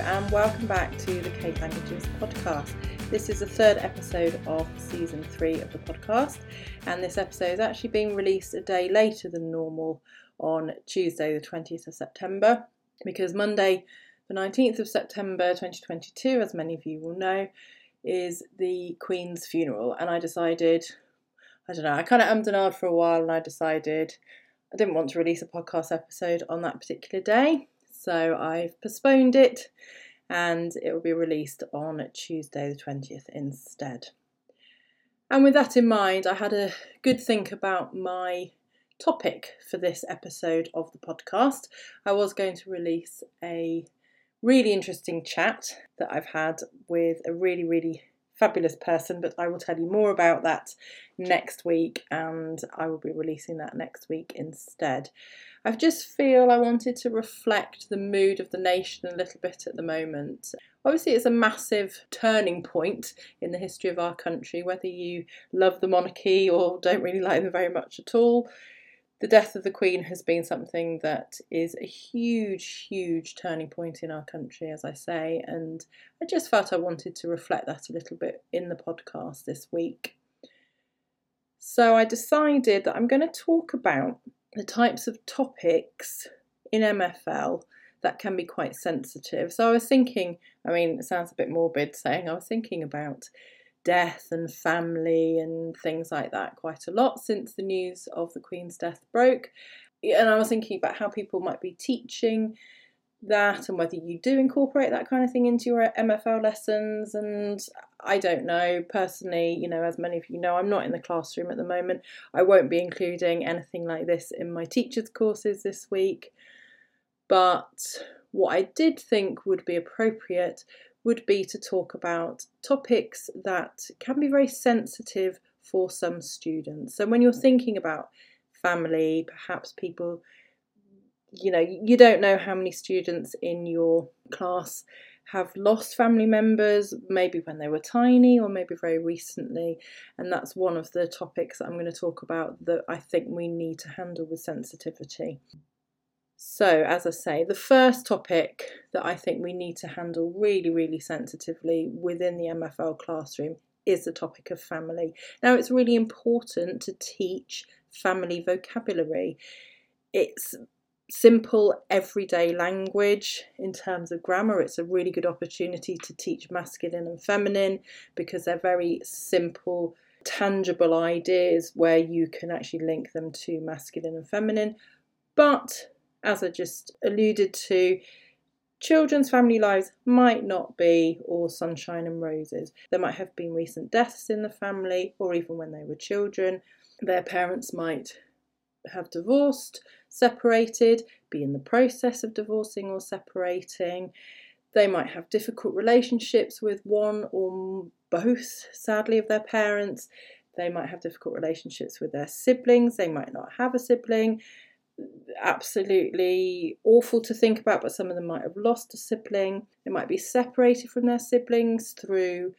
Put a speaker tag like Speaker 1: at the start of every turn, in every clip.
Speaker 1: and welcome back to the Kate Languages podcast. This is the third episode of season three of the podcast, and this episode is actually being released a day later than normal on Tuesday, the 20th of September, because Monday, the 19th of September 2022, as many of you will know, is the Queen's funeral, and I decided, I don't know, I kind of ummed and ahed for a while, and I decided I didn't want to release a podcast episode on that particular day, so I've postponed it and it will be released on Tuesday, the 20th, instead. And with that in mind, I had a good think about my topic for this episode of the podcast. I was going to release a really interesting chat that I've had with a really, really fabulous person, but I will tell you more about that next week and I will be releasing that next week instead. I just feel I wanted to reflect the mood of the nation a little bit at the moment. Obviously, it's a massive turning point in the history of our country, whether you love the monarchy or don't really like them very much at all the death of the Queen has been something that is a huge, huge turning point in our country, as I say, and I just felt I wanted to reflect that a little bit in the podcast this week. So I decided that I'm going to talk about the types of topics in MFL that can be quite sensitive. So I was thinking, I mean, it sounds a bit morbid saying I was thinking about death and family and things like that quite a lot since the news of the Queen's death broke. And I was thinking about how people might be teaching that and whether you do incorporate that kind of thing into your MFL lessons. And I don't know personally, you know, as many of you know, I'm not in the classroom at the moment. I won't be including anything like this in my teachers' courses this week. But what I did think would be appropriate would be to talk about topics that can be very sensitive for some students. So when you're thinking about family, perhaps people, you know, you don't know how many students in your class have lost family members, maybe when they were tiny or maybe very recently. And that's one of the topics that I'm going to talk about that I think we need to handle with sensitivity. So, as I say, the first topic that I think we need to handle really, really sensitively within the MFL classroom is the topic of family. Now, it's really important to teach family vocabulary. It's simple, everyday language in terms of grammar. It's a really good opportunity to teach masculine and feminine because they're very simple, tangible ideas where you can actually link them to masculine and feminine. But as I just alluded to, children's family lives might not be all sunshine and roses. There might have been recent deaths in the family, or even when they were children, their parents might have divorced, separated, be in the process of divorcing or separating. They might have difficult relationships with one or both, sadly, of their parents. They might have difficult relationships with their siblings. They might not have a sibling absolutely awful to think about, but some of them might have lost a sibling. They might be separated from their siblings through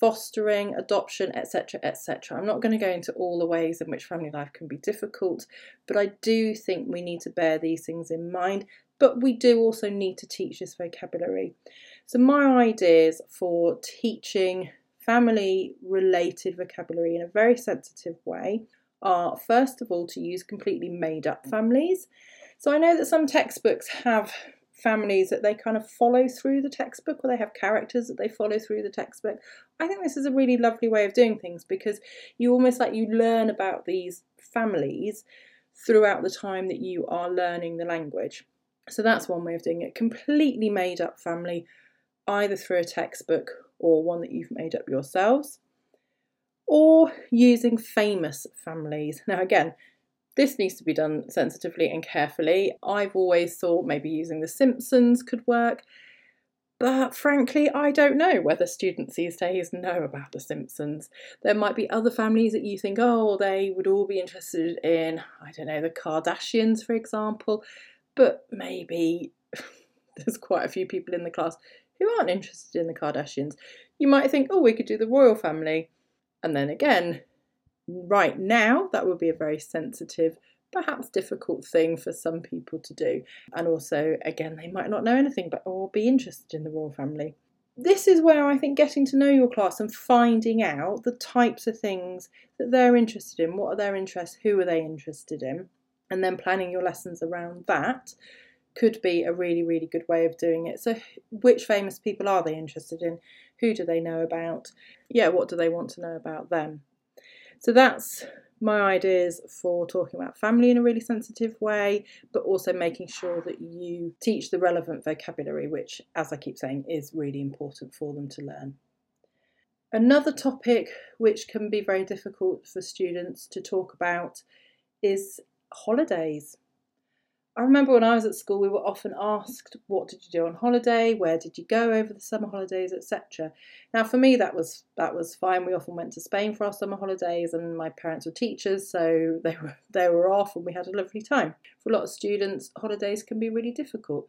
Speaker 1: fostering, adoption, etc. etc. I'm not going to go into all the ways in which family life can be difficult, but I do think we need to bear these things in mind. But we do also need to teach this vocabulary. So, my ideas for teaching family related vocabulary in a very sensitive way are first of all to use completely made up families. So I know that some textbooks have families that they kind of follow through the textbook or they have characters that they follow through the textbook. I think this is a really lovely way of doing things because you almost like you learn about these families throughout the time that you are learning the language. So that's one way of doing it. Completely made up family, either through a textbook or one that you've made up yourselves or using famous families. Now, again, this needs to be done sensitively and carefully. I've always thought maybe using The Simpsons could work, but frankly, I don't know whether students these days know about The Simpsons. There might be other families that you think, oh, they would all be interested in, I don't know, the Kardashians, for example, but maybe there's quite a few people in the class who aren't interested in the Kardashians. You might think, oh, we could do the royal family. And then again, right now, that would be a very sensitive perhaps difficult thing for some people to do. And also, again, they might not know anything but or be interested in the royal family. This is where I think getting to know your class and finding out the types of things that they're interested in, what are their interests, who are they interested in, and then planning your lessons around that could be a really, really good way of doing it. So, which famous people are they interested in? Who do they know about? Yeah, what do they want to know about them? So, that's my ideas for talking about family in a really sensitive way, but also making sure that you teach the relevant vocabulary, which, as I keep saying, is really important for them to learn. Another topic which can be very difficult for students to talk about is holidays. I remember when I was at school, we were often asked, "What did you do on holiday? Where did you go over the summer holidays, etc." Now, for me, that was that was fine. We often went to Spain for our summer holidays, and my parents were teachers, so they were they were off, and we had a lovely time. For a lot of students, holidays can be really difficult.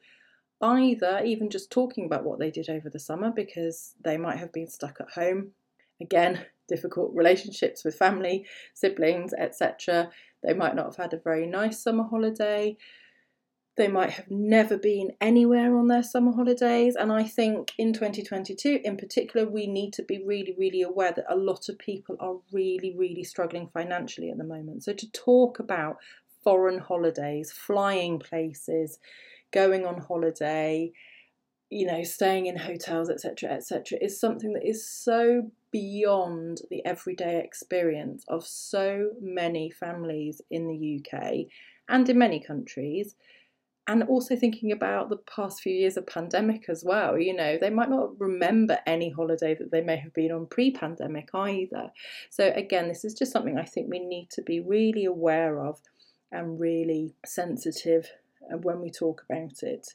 Speaker 1: Either even just talking about what they did over the summer because they might have been stuck at home. Again, difficult relationships with family, siblings, etc. They might not have had a very nice summer holiday they might have never been anywhere on their summer holidays. And I think in 2022, in particular, we need to be really, really aware that a lot of people are really, really struggling financially at the moment. So to talk about foreign holidays, flying places, going on holiday, you know, staying in hotels, etc., etc., is something that is so beyond the everyday experience of so many families in the UK and in many countries and also thinking about the past few years of pandemic as well you know they might not remember any holiday that they may have been on pre-pandemic either. So again this is just something i think we need to be really aware of and really sensitive uh, when we talk about it.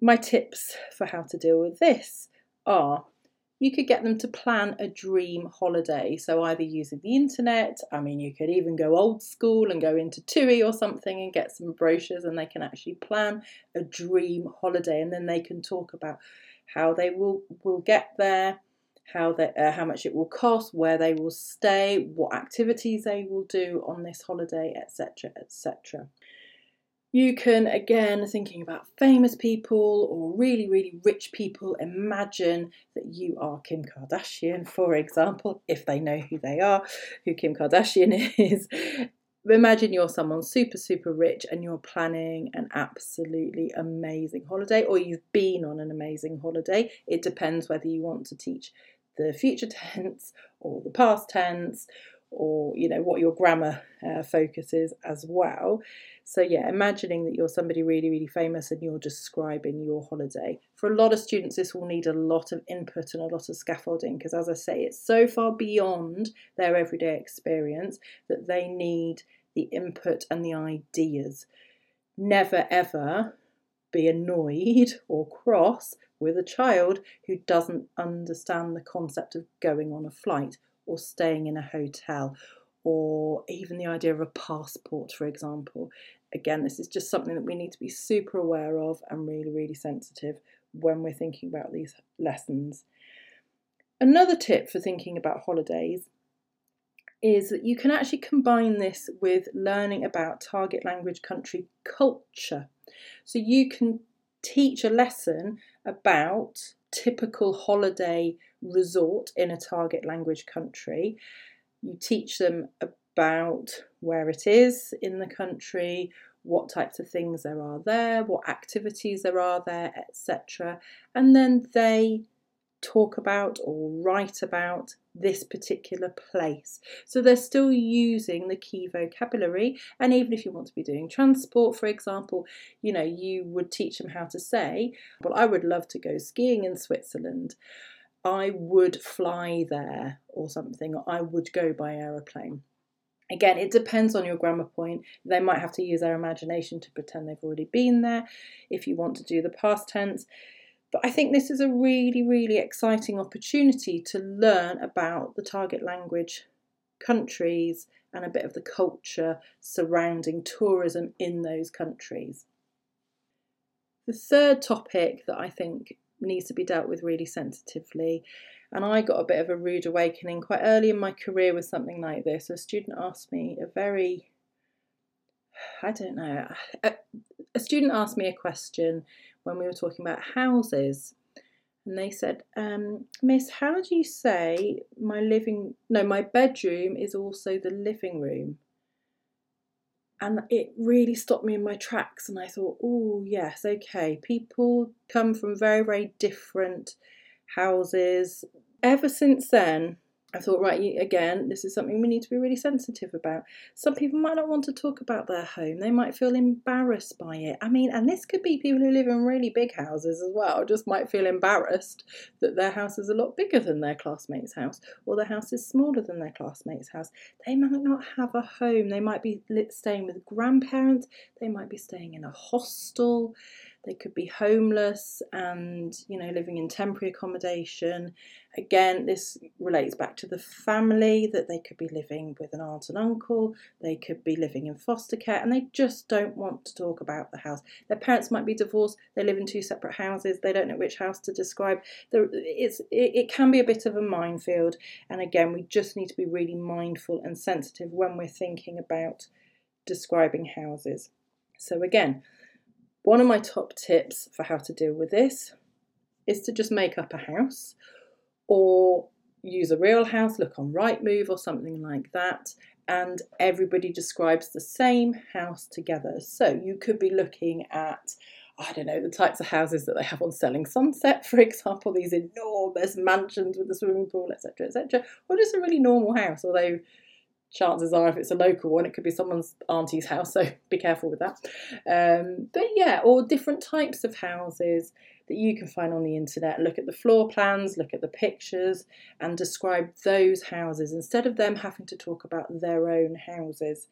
Speaker 1: My tips for how to deal with this are you could get them to plan a dream holiday. So, either using the internet, I mean, you could even go old school and go into TUI or something and get some brochures, and they can actually plan a dream holiday. And then they can talk about how they will, will get there, how, they, uh, how much it will cost, where they will stay, what activities they will do on this holiday, etc. etc. You can, again, thinking about famous people or really, really rich people, imagine that you are Kim Kardashian, for example, if they know who they are, who Kim Kardashian is. Imagine you're someone super, super rich and you're planning an absolutely amazing holiday, or you've been on an amazing holiday. It depends whether you want to teach the future tense or the past tense or you know what your grammar uh, focus is as well. So yeah imagining that you're somebody really really famous and you're describing your holiday. For a lot of students this will need a lot of input and a lot of scaffolding because as i say it's so far beyond their everyday experience that they need the input and the ideas. Never ever be annoyed or cross with a child who doesn't understand the concept of going on a flight or staying in a hotel or even the idea of a passport, for example. Again, this is just something that we need to be super aware of and really, really sensitive when we're thinking about these lessons. Another tip for thinking about holidays is that you can actually combine this with learning about target language country culture. So you can teach a lesson about typical holiday resort in a target language country. You teach them about where it is in the country, what types of things there are there, what activities there are there, etc. And then they talk about or write about this particular place. So they're still using the key vocabulary. And even if you want to be doing transport, for example, you know, you would teach them how to say, Well, I would love to go skiing in Switzerland. I would fly there or something, or I would go by aeroplane. Again, it depends on your grammar point. They might have to use their imagination to pretend they've already been there if you want to do the past tense. But I think this is a really, really exciting opportunity to learn about the target language countries and a bit of the culture surrounding tourism in those countries. The third topic that I think needs to be dealt with really sensitively, and I got a bit of a rude awakening quite early in my career with something like this. A student asked me a very I don't know. A, a student asked me a question when we were talking about houses and they said, um, Miss, how do you say my living, no, my bedroom is also the living room? And it really stopped me in my tracks. And I thought, oh, yes, okay. People come from very, very different houses. Ever since then, I thought, right, again, this is something we need to be really sensitive about. Some people might not want to talk about their home, they might feel embarrassed by it. I mean, and this could be people who live in really big houses as well, just might feel embarrassed that their house is a lot bigger than their classmate's house, or their house is smaller than their classmate's house. They might not have a home, they might be staying with grandparents, they might be staying in a hostel. They could be homeless and, you know, living in temporary accommodation. Again, this relates back to the family that they could be living with an aunt and uncle, they could be living in foster care, and they just don't want to talk about the house. Their parents might be divorced, they live in two separate houses, they don't know which house to describe. It's, it can be a bit of a minefield, and again, we just need to be really mindful and sensitive when we're thinking about describing houses. So, again, one of my top tips for how to deal with this is to just make up a house or use a real house, look on Rightmove or something like that, and everybody describes the same house together. So you could be looking at I don't know, the types of houses that they have on Selling Sunset, for example, these enormous mansions with a swimming pool, etc., etc., or just a really normal house, although chances are if it's a local one it could be someone's auntie's house so be careful with that. Um, but yeah or different types of houses that you can find on the internet. Look at the floor plans look at the pictures and describe those houses instead of them having to talk about their own houses.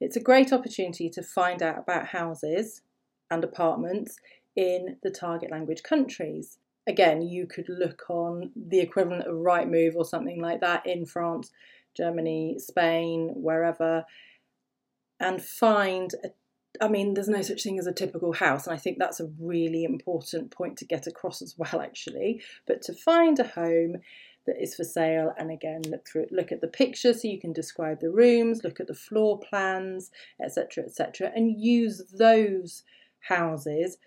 Speaker 1: It's a great opportunity to find out about houses and apartments in the target language countries. Again you could look on the equivalent of Rightmove or something like that in France Germany, Spain, wherever, and find a I mean, there's no such thing as a typical house, and I think that's a really important point to get across as well, actually. But to find a home that is for sale, and again, look through, look at the picture so you can describe the rooms, look at the floor plans, etc., etc., and use those houses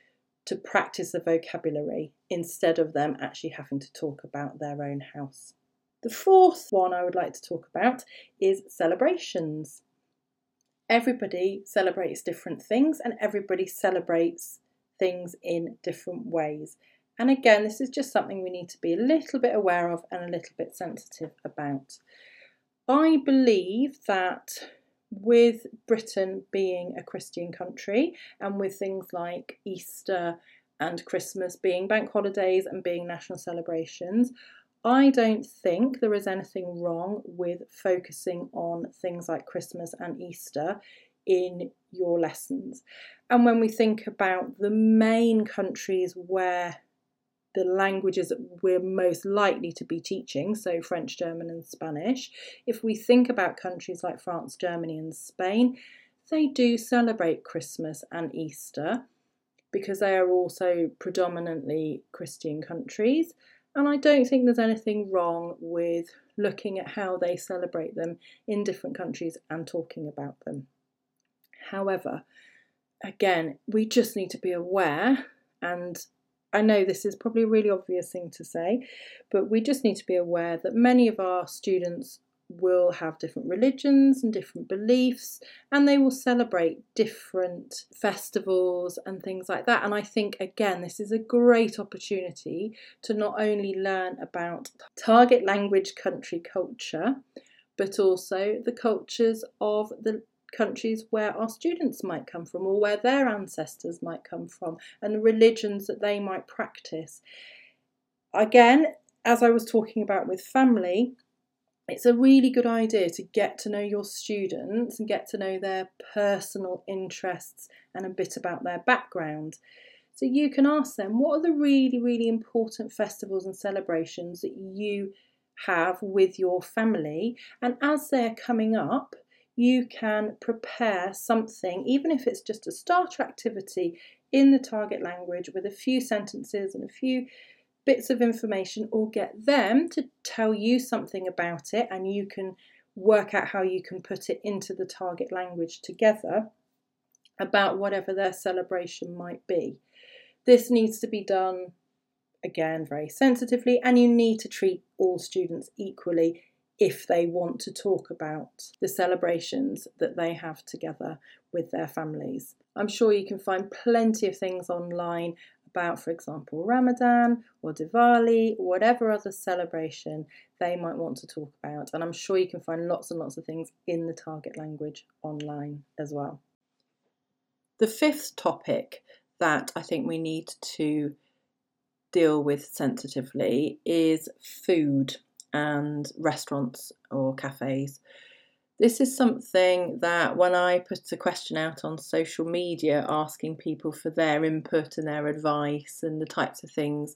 Speaker 1: to practice the vocabulary instead of them actually having to talk about their own house. The fourth one I would like to talk about is celebrations. Everybody celebrates different things and everybody celebrates things in different ways. And again, this is just something we need to be a little bit aware of and a little bit sensitive about. I believe that with Britain being a Christian country and with things like Easter and Christmas being bank holidays and being national celebrations, I don't think there is anything wrong with focusing on things like Christmas and Easter in your lessons. And when we think about the main countries where the languages that we're most likely to be teaching, so French, German, and Spanish, if we think about countries like France, Germany, and Spain, they do celebrate Christmas and Easter because they are also predominantly Christian countries. And I don't think there's anything wrong with looking at how they celebrate them in different countries and talking about them. However, again, we just need to be aware, and I know this is probably a really obvious thing to say, but we just need to be aware that many of our students will have different religions and different beliefs, and they will celebrate different festivals and things like that. And I think, again, this is a great opportunity to not only learn about target language country culture, but also the cultures of the countries where our students might come from or where their ancestors might come from and the religions that they might practice. Again, as I was talking about with family, it's a really good idea to get to know your students and get to know their personal interests and a bit about their background. So you can ask them what are the really, really important festivals and celebrations that you have with your family, and as they're coming up, you can prepare something, even if it's just a starter activity in the target language with a few sentences and a few bits of information or get them to tell you something about it and you can work out how you can put it into the target language together. about whatever their celebration might be. This needs to be done again very sensitively, and you need to treat all students equally if they want to talk about the celebrations that they have together with their families. I'm sure you can find plenty of things online about, for example, Ramadan or Diwali, whatever other celebration they might want to talk about. And I'm sure you can find lots and lots of things in the target language online as well. The fifth topic that I think we need to deal with sensitively is food and restaurants or cafes. This is something that when I put a question out on social media asking people for their input and their advice and the types of things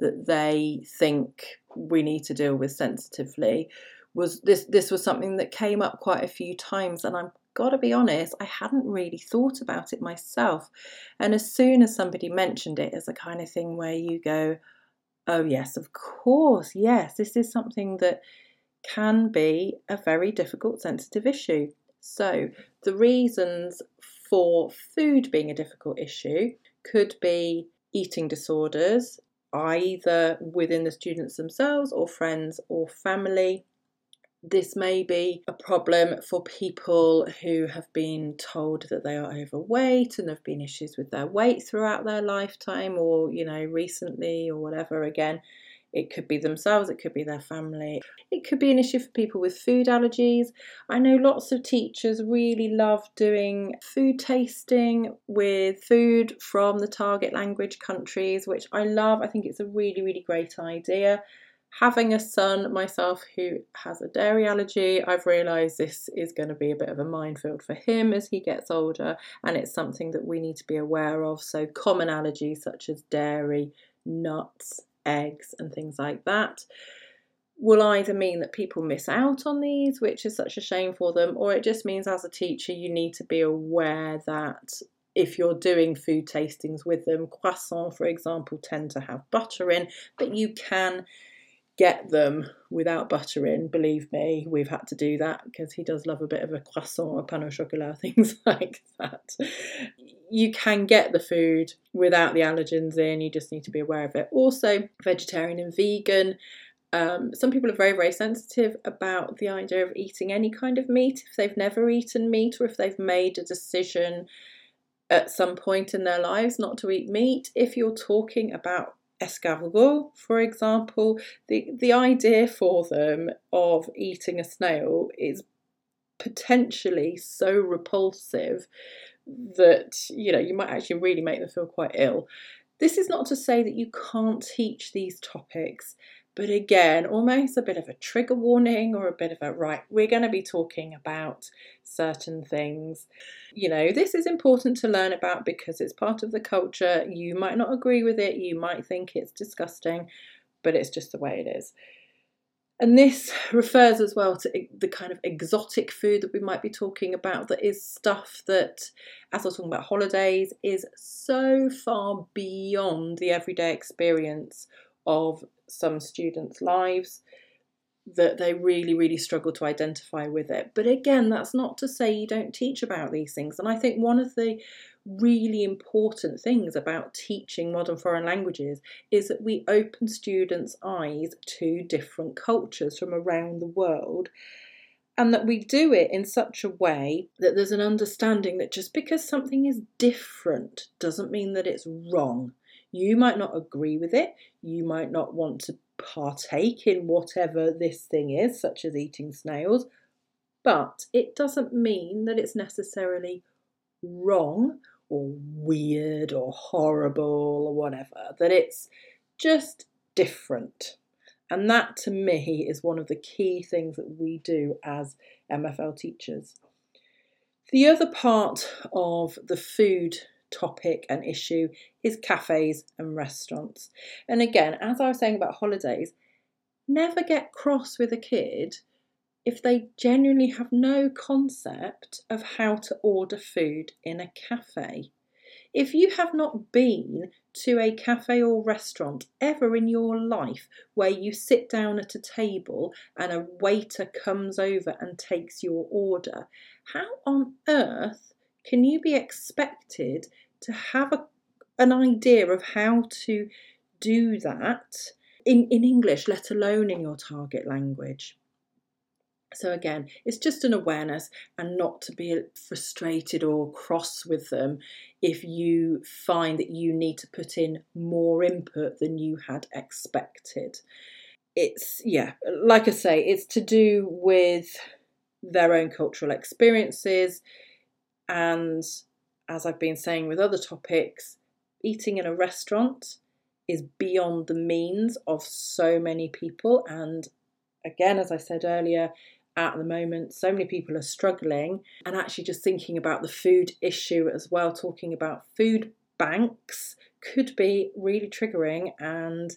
Speaker 1: that they think we need to deal with sensitively was this this was something that came up quite a few times and I'm got to be honest I hadn't really thought about it myself. And as soon as somebody mentioned it as a kind of thing where you go oh yes of course yes this is something that can be a very difficult sensitive issue so the reasons for food being a difficult issue could be eating disorders either within the students themselves or friends or family. This may be a problem for people who have been told that they are overweight and have been issues with their weight throughout their lifetime or, you know, recently or whatever. Again, it could be themselves, it could be their family. It could be an issue for people with food allergies. I know lots of teachers really love doing food tasting with food from the target language countries, which I love. I think it's a really, really great idea. Having a son myself who has a dairy allergy, I've realised this is going to be a bit of a minefield for him as he gets older, and it's something that we need to be aware of. So, common allergies such as dairy, nuts, eggs, and things like that will either mean that people miss out on these, which is such a shame for them, or it just means as a teacher you need to be aware that if you're doing food tastings with them, croissants, for example, tend to have butter in, but you can get them without butter in. Believe me, we've had to do that because he does love a bit of a croissant, a pain au chocolat, things like that you can get the food without the allergens in, you just need to be aware of it. Also, vegetarian and vegan. Um, some people are very, very sensitive about the idea of eating any kind of meat if they've never eaten meat or if they've made a decision at some point in their lives not to eat meat. If you're talking about escargot, for example, the, the idea for them of eating a snail is potentially so repulsive that you know you might actually really make them feel quite ill. This is not to say that you can't teach these topics, but again, almost a bit of a trigger warning or a bit of a right, we're going to be talking about certain things. You know, this is important to learn about because it's part of the culture. You might not agree with it, you might think it's disgusting, but it's just the way it is. And this refers as well to the kind of exotic food that we might be talking about, that is stuff that, as I was talking about holidays, is so far beyond the everyday experience of some students' lives that they really, really struggle to identify with it. But again, that's not to say you don't teach about these things. And I think one of the really important things about teaching modern foreign languages is that we open students' eyes to different cultures from around the world and that we do it in such a way that there's an understanding that just because something is different doesn't mean that it's wrong. You might not agree with it, you might not want to partake in whatever this thing is, such as eating snails, but it doesn't mean that it's necessarily wrong or weird or horrible or whatever, that it's just different. And that to me is one of the key things that we do as MFL teachers. The other part of the food topic and issue is cafes and restaurants. And again, as I was saying about holidays, never get cross with a kid if they genuinely have no concept of how to order food in a cafe. If you have not been to a cafe or restaurant ever in your life where you sit down at a table and a waiter comes over and takes your order, how on earth can you be expected to have a, an idea of how to do that in, in English, let alone in your target language? So, again, it's just an awareness and not to be frustrated or cross with them if you find that you need to put in more input than you had expected. It's, yeah, like I say, it's to do with their own cultural experiences. And as I've been saying with other topics, eating in a restaurant is beyond the means of so many people. And again, as I said earlier, at the moment. So many people are struggling, and actually just thinking about the food issue as well, talking about food banks could be really triggering and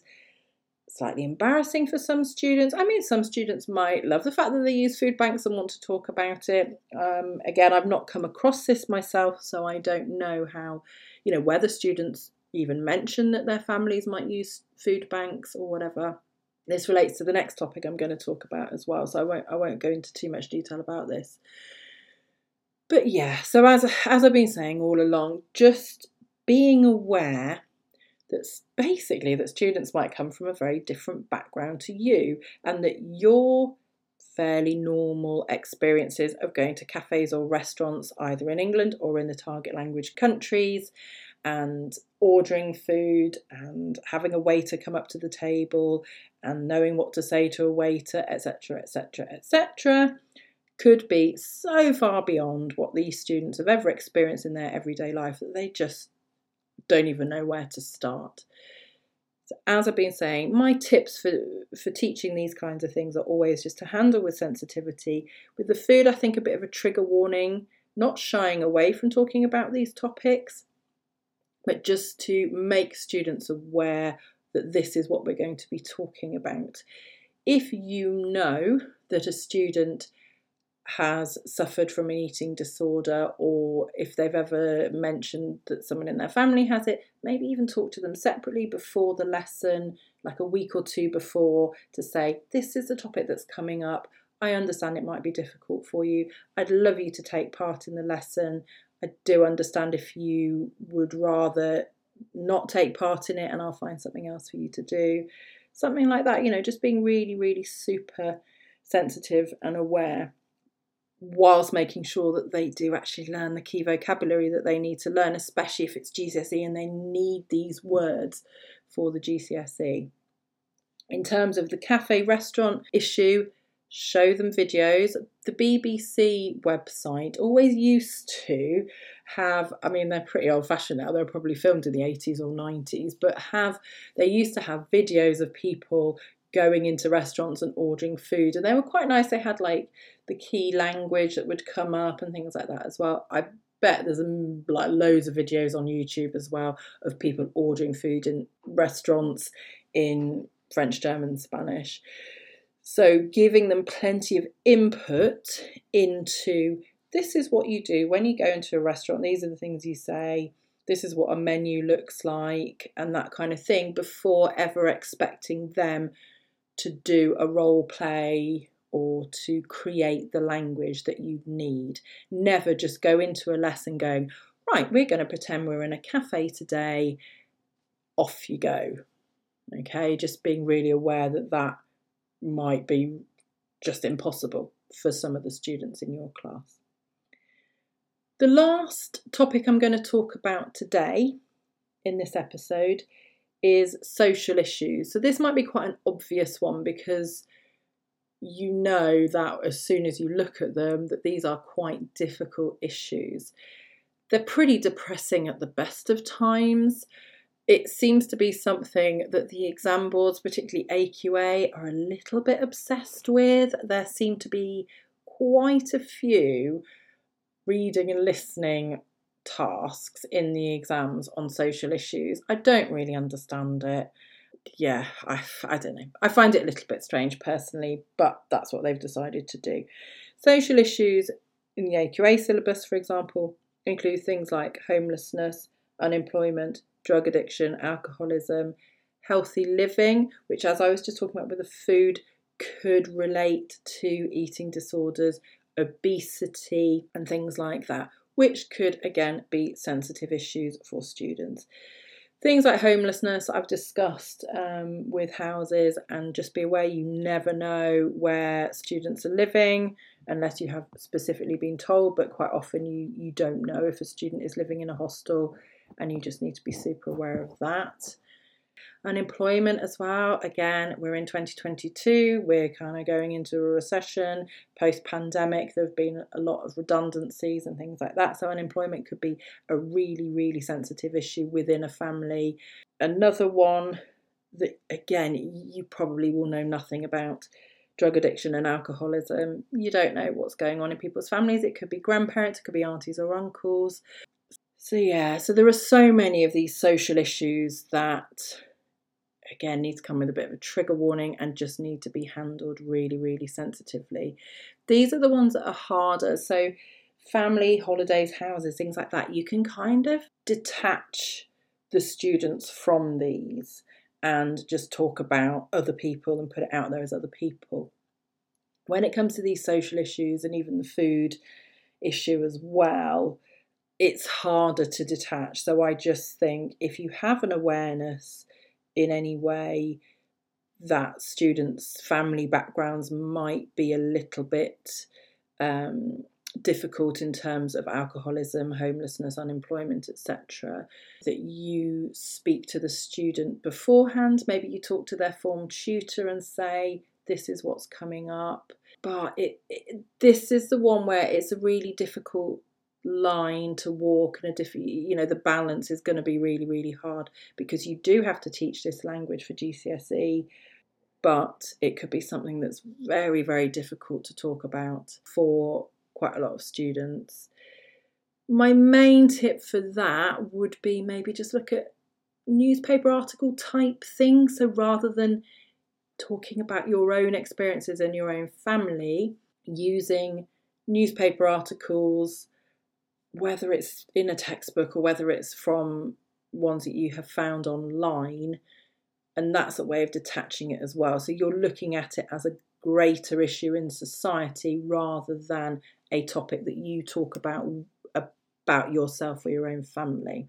Speaker 1: slightly embarrassing for some students. I mean, some students might love the fact that they use food banks and want to talk about it. Um, again, I've not come across this myself, so I don't know how, you know, whether students even mention that their families might use food banks or whatever this relates to the next topic I'm going to talk about as well. So I won't I won't go into too much detail about this. But yeah, so as as I've been saying all along, just being aware that basically that students might come from a very different background to you and that your fairly normal experiences of going to cafes or restaurants either in England or in the target language countries and ordering food and having a waiter come up to the table and knowing what to say to a waiter, etc., etc., etc., could be so far beyond what these students have ever experienced in their everyday life that they just don't even know where to start. So as I've been saying, my tips for, for teaching these kinds of things are always just to handle with sensitivity. With the food, I think a bit of a trigger warning, not shying away from talking about these topics, but just to make students aware that this is what we're going to be talking about. If you know that a student has suffered from an eating disorder, or if they've ever mentioned that someone in their family has it, maybe even talk to them separately before the lesson, like a week or two before, to say, This is a topic that's coming up. I understand it might be difficult for you. I'd love you to take part in the lesson. I do understand if you would rather not take part in it and I'll find something else for you to do. Something like that, you know, just being really, really super sensitive and aware whilst making sure that they do actually learn the key vocabulary that they need to learn, especially if it's GCSE and they need these words for the GCSE. In terms of the cafe restaurant issue, show them videos. The BBC website always used to have, I mean, they're pretty old fashioned now, they're probably filmed in the 80s or 90s, but have, they used to have videos of people going into restaurants and ordering food, and they were quite nice. They had like the key language that would come up and things like that as well. I bet there's mm, like loads of videos on YouTube as well of people ordering food in restaurants in French, German, Spanish. So, giving them plenty of input into this is what you do when you go into a restaurant, these are the things you say, this is what a menu looks like, and that kind of thing before ever expecting them to do a role play or to create the language that you need. Never just go into a lesson going, right, we're going to pretend we're in a cafe today, off you go. Okay, just being really aware that that might be just impossible for some of the students in your class. The last topic I'm going to talk about today in this episode is social issues. So, this might be quite an obvious one because you know that as soon as you look at them that these are quite difficult issues. They're pretty depressing at the best of times it seems to be something that the exam boards, particularly AQA, are a little bit obsessed with. There seem to be quite a few reading and listening tasks in the exams on social issues. I don't really understand it. Yeah, I, I don't know. I find it a little bit strange personally, but that's what they've decided to do. Social issues in the AQA syllabus, for example, include things like homelessness, unemployment, drug addiction, alcoholism, healthy living, which, as I was just talking about with the food, could relate to eating disorders, obesity, and things like that. Which could again be sensitive issues for students. Things like homelessness, I've discussed um, with houses, and just be aware you never know where students are living unless you have specifically been told, but quite often you, you don't know if a student is living in a hostel, and you just need to be super aware of that. Unemployment as well. Again, we're in 2022. We're kind of going into a recession post pandemic. There have been a lot of redundancies and things like that. So, unemployment could be a really, really sensitive issue within a family. Another one that, again, you probably will know nothing about drug addiction and alcoholism. You don't know what's going on in people's families. It could be grandparents, it could be aunties or uncles. So, yeah, so there are so many of these social issues that again need to come with a bit of a trigger warning and just need to be handled really, really sensitively. These are the ones that are harder. So, family, holidays, houses, things like that, you can kind of detach the students from these and just talk about other people and put it out there as other people. When it comes to these social issues and even the food issue as well, it's harder to detach. So I just think if you have an awareness in any way that students' family backgrounds might be a little bit um, difficult in terms of alcoholism, homelessness, unemployment, etc., that you speak to the student beforehand. Maybe you talk to their form tutor and say, This is what's coming up. But it, it this is the one where it's a really difficult line to walk and a different you know the balance is going to be really really hard because you do have to teach this language for GCSE but it could be something that's very very difficult to talk about for quite a lot of students. My main tip for that would be maybe just look at newspaper article type things. So rather than talking about your own experiences and your own family using newspaper articles whether it's in a textbook or whether it's from ones that you have found online, and that's a way of detaching it as well. So you're looking at it as a greater issue in society rather than a topic that you talk about about yourself or your own family.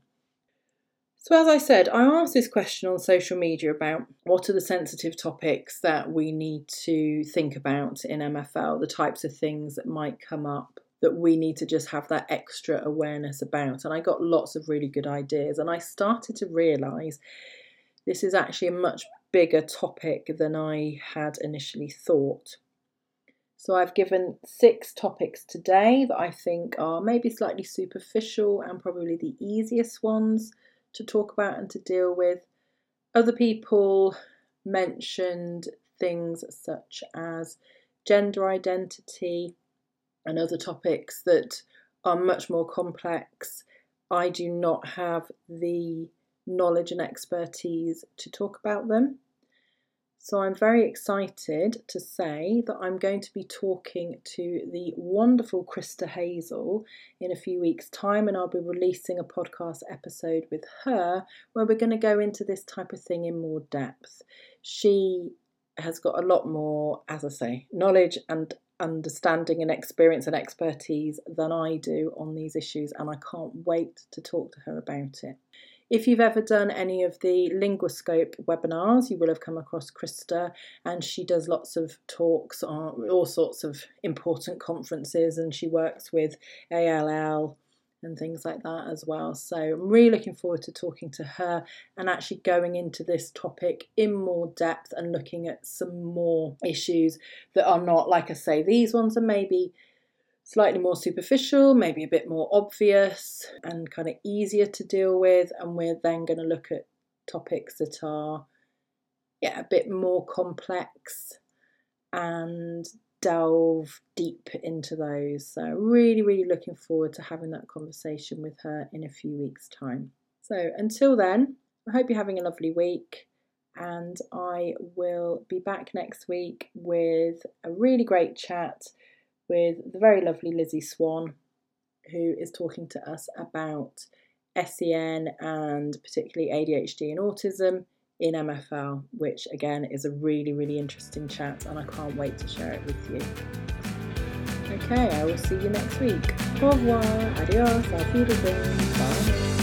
Speaker 1: So, as I said, I asked this question on social media about what are the sensitive topics that we need to think about in MFL, the types of things that might come up that we need to just have that extra awareness about. And I got lots of really good ideas, and I started to realize this is actually a much bigger topic than I had initially thought. So I've given six topics today that I think are maybe slightly superficial and probably the easiest ones to talk about and to deal with. Other people mentioned things such as gender identity, and other topics that are much more complex. I do not have the knowledge and expertise to talk about them. So I'm very excited to say that I'm going to be talking to the wonderful Krista Hazel in a few weeks' time, and I'll be releasing a podcast episode with her where we're going to go into this type of thing in more depth. She has got a lot more, as I say, knowledge and understanding and experience and expertise than I do on these issues, and I can't wait to talk to her about it. If you've ever done any of the Linguascope webinars, you will have come across Krista, and she does lots of talks on all sorts of important conferences, and she works with ALL and things like that as well. So I'm really looking forward to talking to her and actually going into this topic in more depth and looking at some more issues that are not, like I say, these ones are maybe slightly more superficial, maybe a bit more obvious and kind of easier to deal with. And we're then going to look at topics that are, yeah, a bit more complex and delve deep into those. So, really, really looking forward to having that conversation with her in a few weeks' time. So, until then, I hope you're having a lovely week, and I will be back next week with a really great chat with the very lovely Lizzie Swan, who is talking to us about SEN and particularly ADHD and autism in MFL, which again is a really, really interesting chat, and I can't wait to share it with you. Okay, I will see you next week. Au revoir, adios, auf Wiedersehen, bye.